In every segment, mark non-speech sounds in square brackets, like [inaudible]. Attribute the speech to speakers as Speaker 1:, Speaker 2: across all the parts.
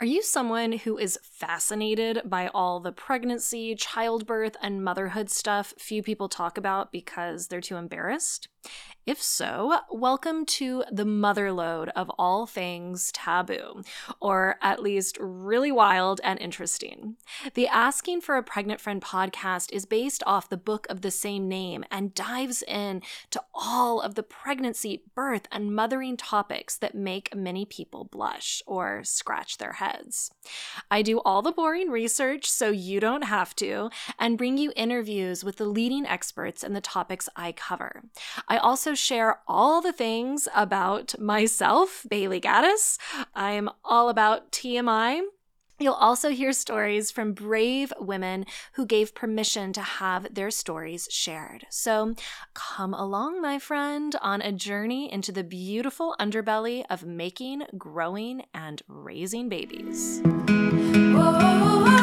Speaker 1: Are you someone who is fascinated by all the pregnancy, childbirth, and motherhood stuff few people talk about because they're too embarrassed? If so, welcome to the motherlode of all things taboo, or at least really wild and interesting. The Asking for a Pregnant Friend podcast is based off the book of the same name and dives in to all of the pregnancy, birth, and mothering topics that make many people blush or scratch their heads. I do all the boring research so you don't have to, and bring you interviews with the leading experts in the topics I cover. I also share all the things about myself, Bailey Gaddis. I'm all about TMI. You'll also hear stories from brave women who gave permission to have their stories shared. So come along, my friend, on a journey into the beautiful underbelly of making, growing, and raising babies. Whoa. something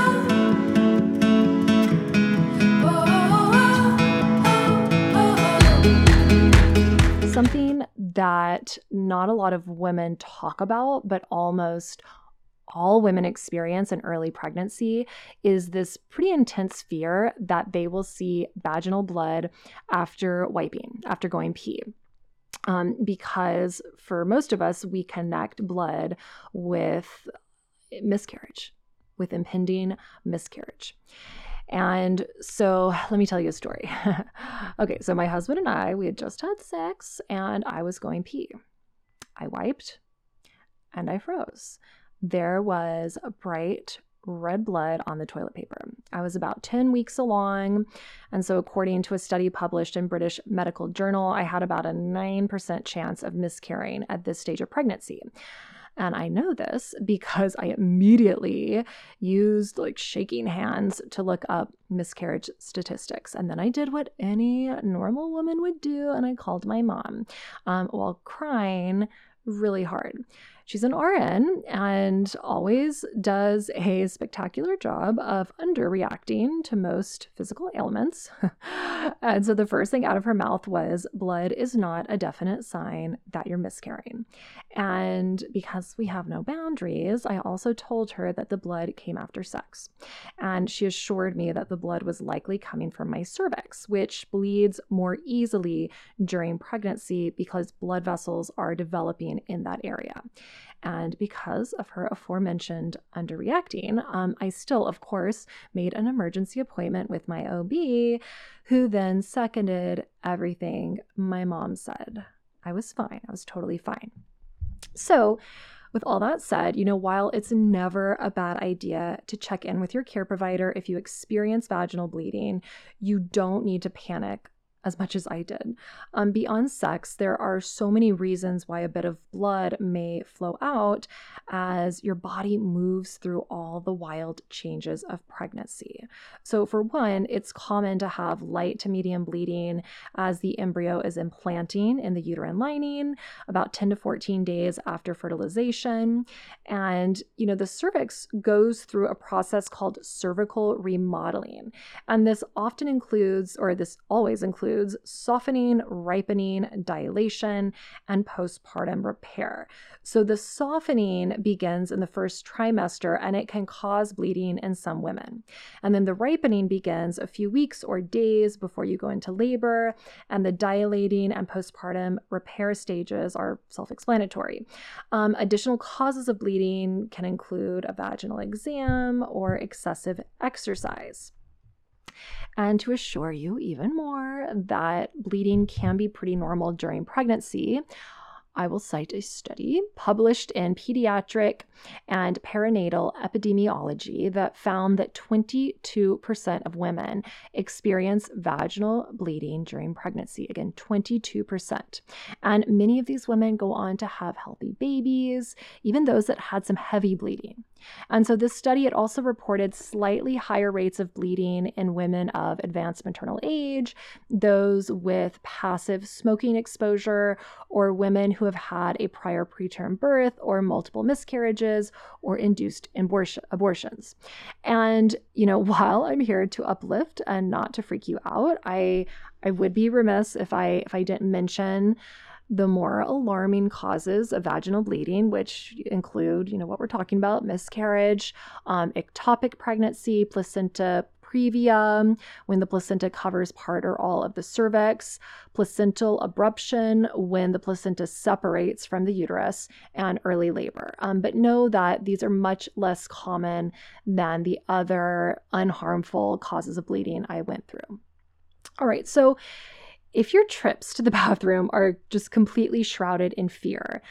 Speaker 1: that not a lot of women talk about, but almost all women experience in early pregnancy is this pretty intense fear that they will see vaginal blood after wiping, after going pee. Um, because for most of us, we connect blood with miscarriage, with impending miscarriage. And so let me tell you a story. [laughs] okay, so my husband and I, we had just had sex and I was going pee. I wiped and I froze. There was a bright red blood on the toilet paper. I was about 10 weeks along. And so, according to a study published in British Medical Journal, I had about a 9% chance of miscarrying at this stage of pregnancy. And I know this because I immediately used like shaking hands to look up miscarriage statistics. And then I did what any normal woman would do and I called my mom um, while crying really hard. She's an RN and always does a spectacular job of underreacting to most physical ailments. [laughs] and so the first thing out of her mouth was blood is not a definite sign that you're miscarrying. And because we have no boundaries, I also told her that the blood came after sex. And she assured me that the blood was likely coming from my cervix, which bleeds more easily during pregnancy because blood vessels are developing in that area. And because of her aforementioned underreacting, um, I still, of course, made an emergency appointment with my OB, who then seconded everything my mom said. I was fine. I was totally fine. So, with all that said, you know, while it's never a bad idea to check in with your care provider if you experience vaginal bleeding, you don't need to panic as much as I did. Um, beyond sex, there are so many reasons why a bit of blood may flow out as your body moves through all the wild changes of pregnancy. So, for one, it's common to have light to medium bleeding as the embryo is implanting in the uterine lining about 10 to 14 days after fertilization. And, you know, the cervix goes through a process called cervical remodeling. And this often includes, or this always includes, includes softening, ripening, dilation, and postpartum repair. So the softening begins in the first trimester and it can cause bleeding in some women. And then the ripening begins a few weeks or days before you go into labor, and the dilating and postpartum repair stages are self explanatory. Um, additional causes of bleeding can include a vaginal exam or excessive exercise. And to assure you even more that bleeding can be pretty normal during pregnancy, I will cite a study published in Pediatric and Perinatal Epidemiology that found that 22% of women experience vaginal bleeding during pregnancy. Again, 22%. And many of these women go on to have healthy babies, even those that had some heavy bleeding. And so this study, it also reported slightly higher rates of bleeding in women of advanced maternal age, those with passive smoking exposure, or women who have had a prior preterm birth or multiple miscarriages or induced abortions. And, you know, [laughs] while I'm here to uplift and not to freak you out, I I would be remiss if I if I didn't mention The more alarming causes of vaginal bleeding, which include, you know, what we're talking about miscarriage, um, ectopic pregnancy, placenta previa, when the placenta covers part or all of the cervix, placental abruption, when the placenta separates from the uterus, and early labor. Um, but know that these are much less common than the other unharmful causes of bleeding I went through. All right, so if your trips to the [laughs] bathroom are just completely shrouded in fear,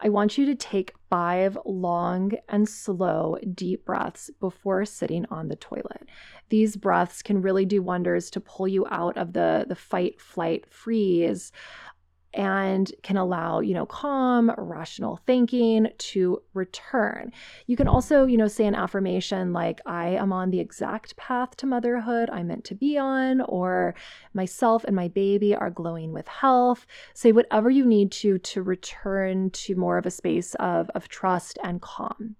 Speaker 1: I want you to take five long and slow deep breaths before sitting on the toilet. These breaths can really do wonders to pull you out of the, the fight, flight, freeze and can allow, you know, calm, rational thinking to return. You can also, you know, say an affirmation like, I am on the exact path to motherhood I'm meant to be on, or myself and my baby are glowing with health. Say whatever you need to to return to more of a space of, of trust and calm.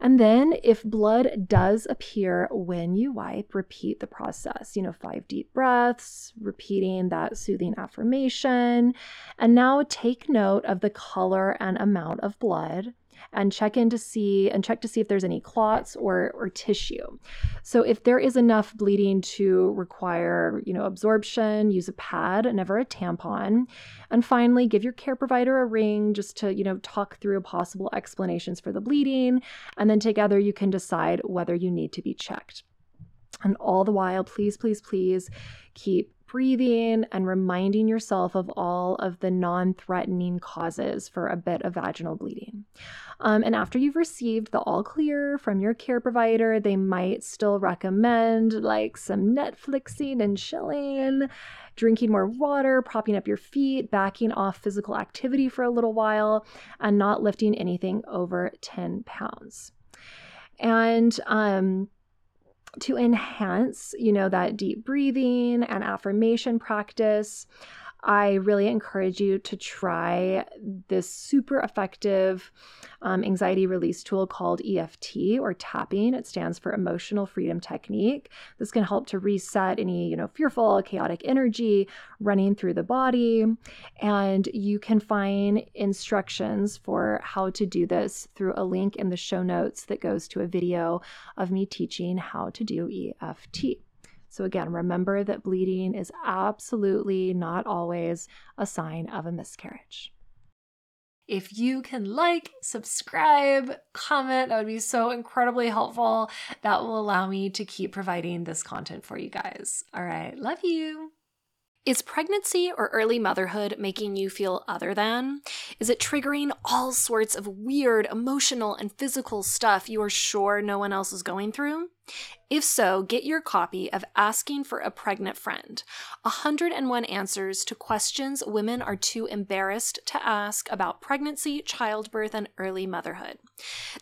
Speaker 1: And then, if blood does appear when you wipe, repeat the process. You know, five deep breaths, repeating that soothing affirmation. And now take note of the color and amount of blood and check in to see and check to see if there's any clots or or tissue. So if there is enough bleeding to require, you know, absorption, use a pad, never a tampon. And finally, give your care provider a ring just to, you know, talk through possible explanations for the bleeding, and then together you can decide whether you need to be checked. And all the while, please, please, please keep breathing and reminding yourself of all of the non threatening causes for a bit of vaginal bleeding. Um, and after you've received the all clear from your care provider, they might still recommend like some Netflixing and chilling, drinking more water, propping up your feet, backing off physical activity for a little while, and not lifting anything over 10 pounds. And um, to enhance, you know, that deep breathing and affirmation practice, I really encourage you to try this super effective um, anxiety release tool called EFT or tapping. It stands for Emotional Freedom Technique. This can help to reset any, you know, fearful, chaotic energy running through the body. And you can find instructions for how to do this through a link in the show notes that goes to a video of me teaching how to do EFT. So, again, remember that bleeding is absolutely not always a sign of a miscarriage. If you can like, subscribe, comment, that would be so incredibly helpful. That will allow me to keep providing this content for you guys. All right, love you. Is pregnancy or early motherhood making you feel other than? Is it triggering all sorts of weird emotional and physical stuff you are sure no one else is going through? If so, get your copy of Asking for a Pregnant Friend 101 Answers to Questions Women Are Too Embarrassed to Ask About Pregnancy, Childbirth, and Early Motherhood.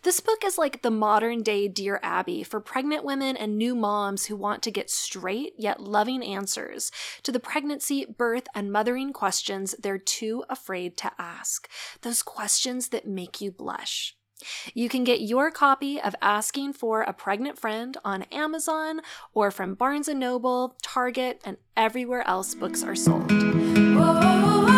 Speaker 1: This book is like the modern day Dear Abby for pregnant women and new moms who want to get straight yet loving answers to the pregnancy, birth, and mothering questions they're too afraid to ask. Those questions that make you blush. You can get your copy of Asking for a Pregnant Friend on Amazon or from Barnes & Noble, Target, and everywhere else books are sold. Whoa.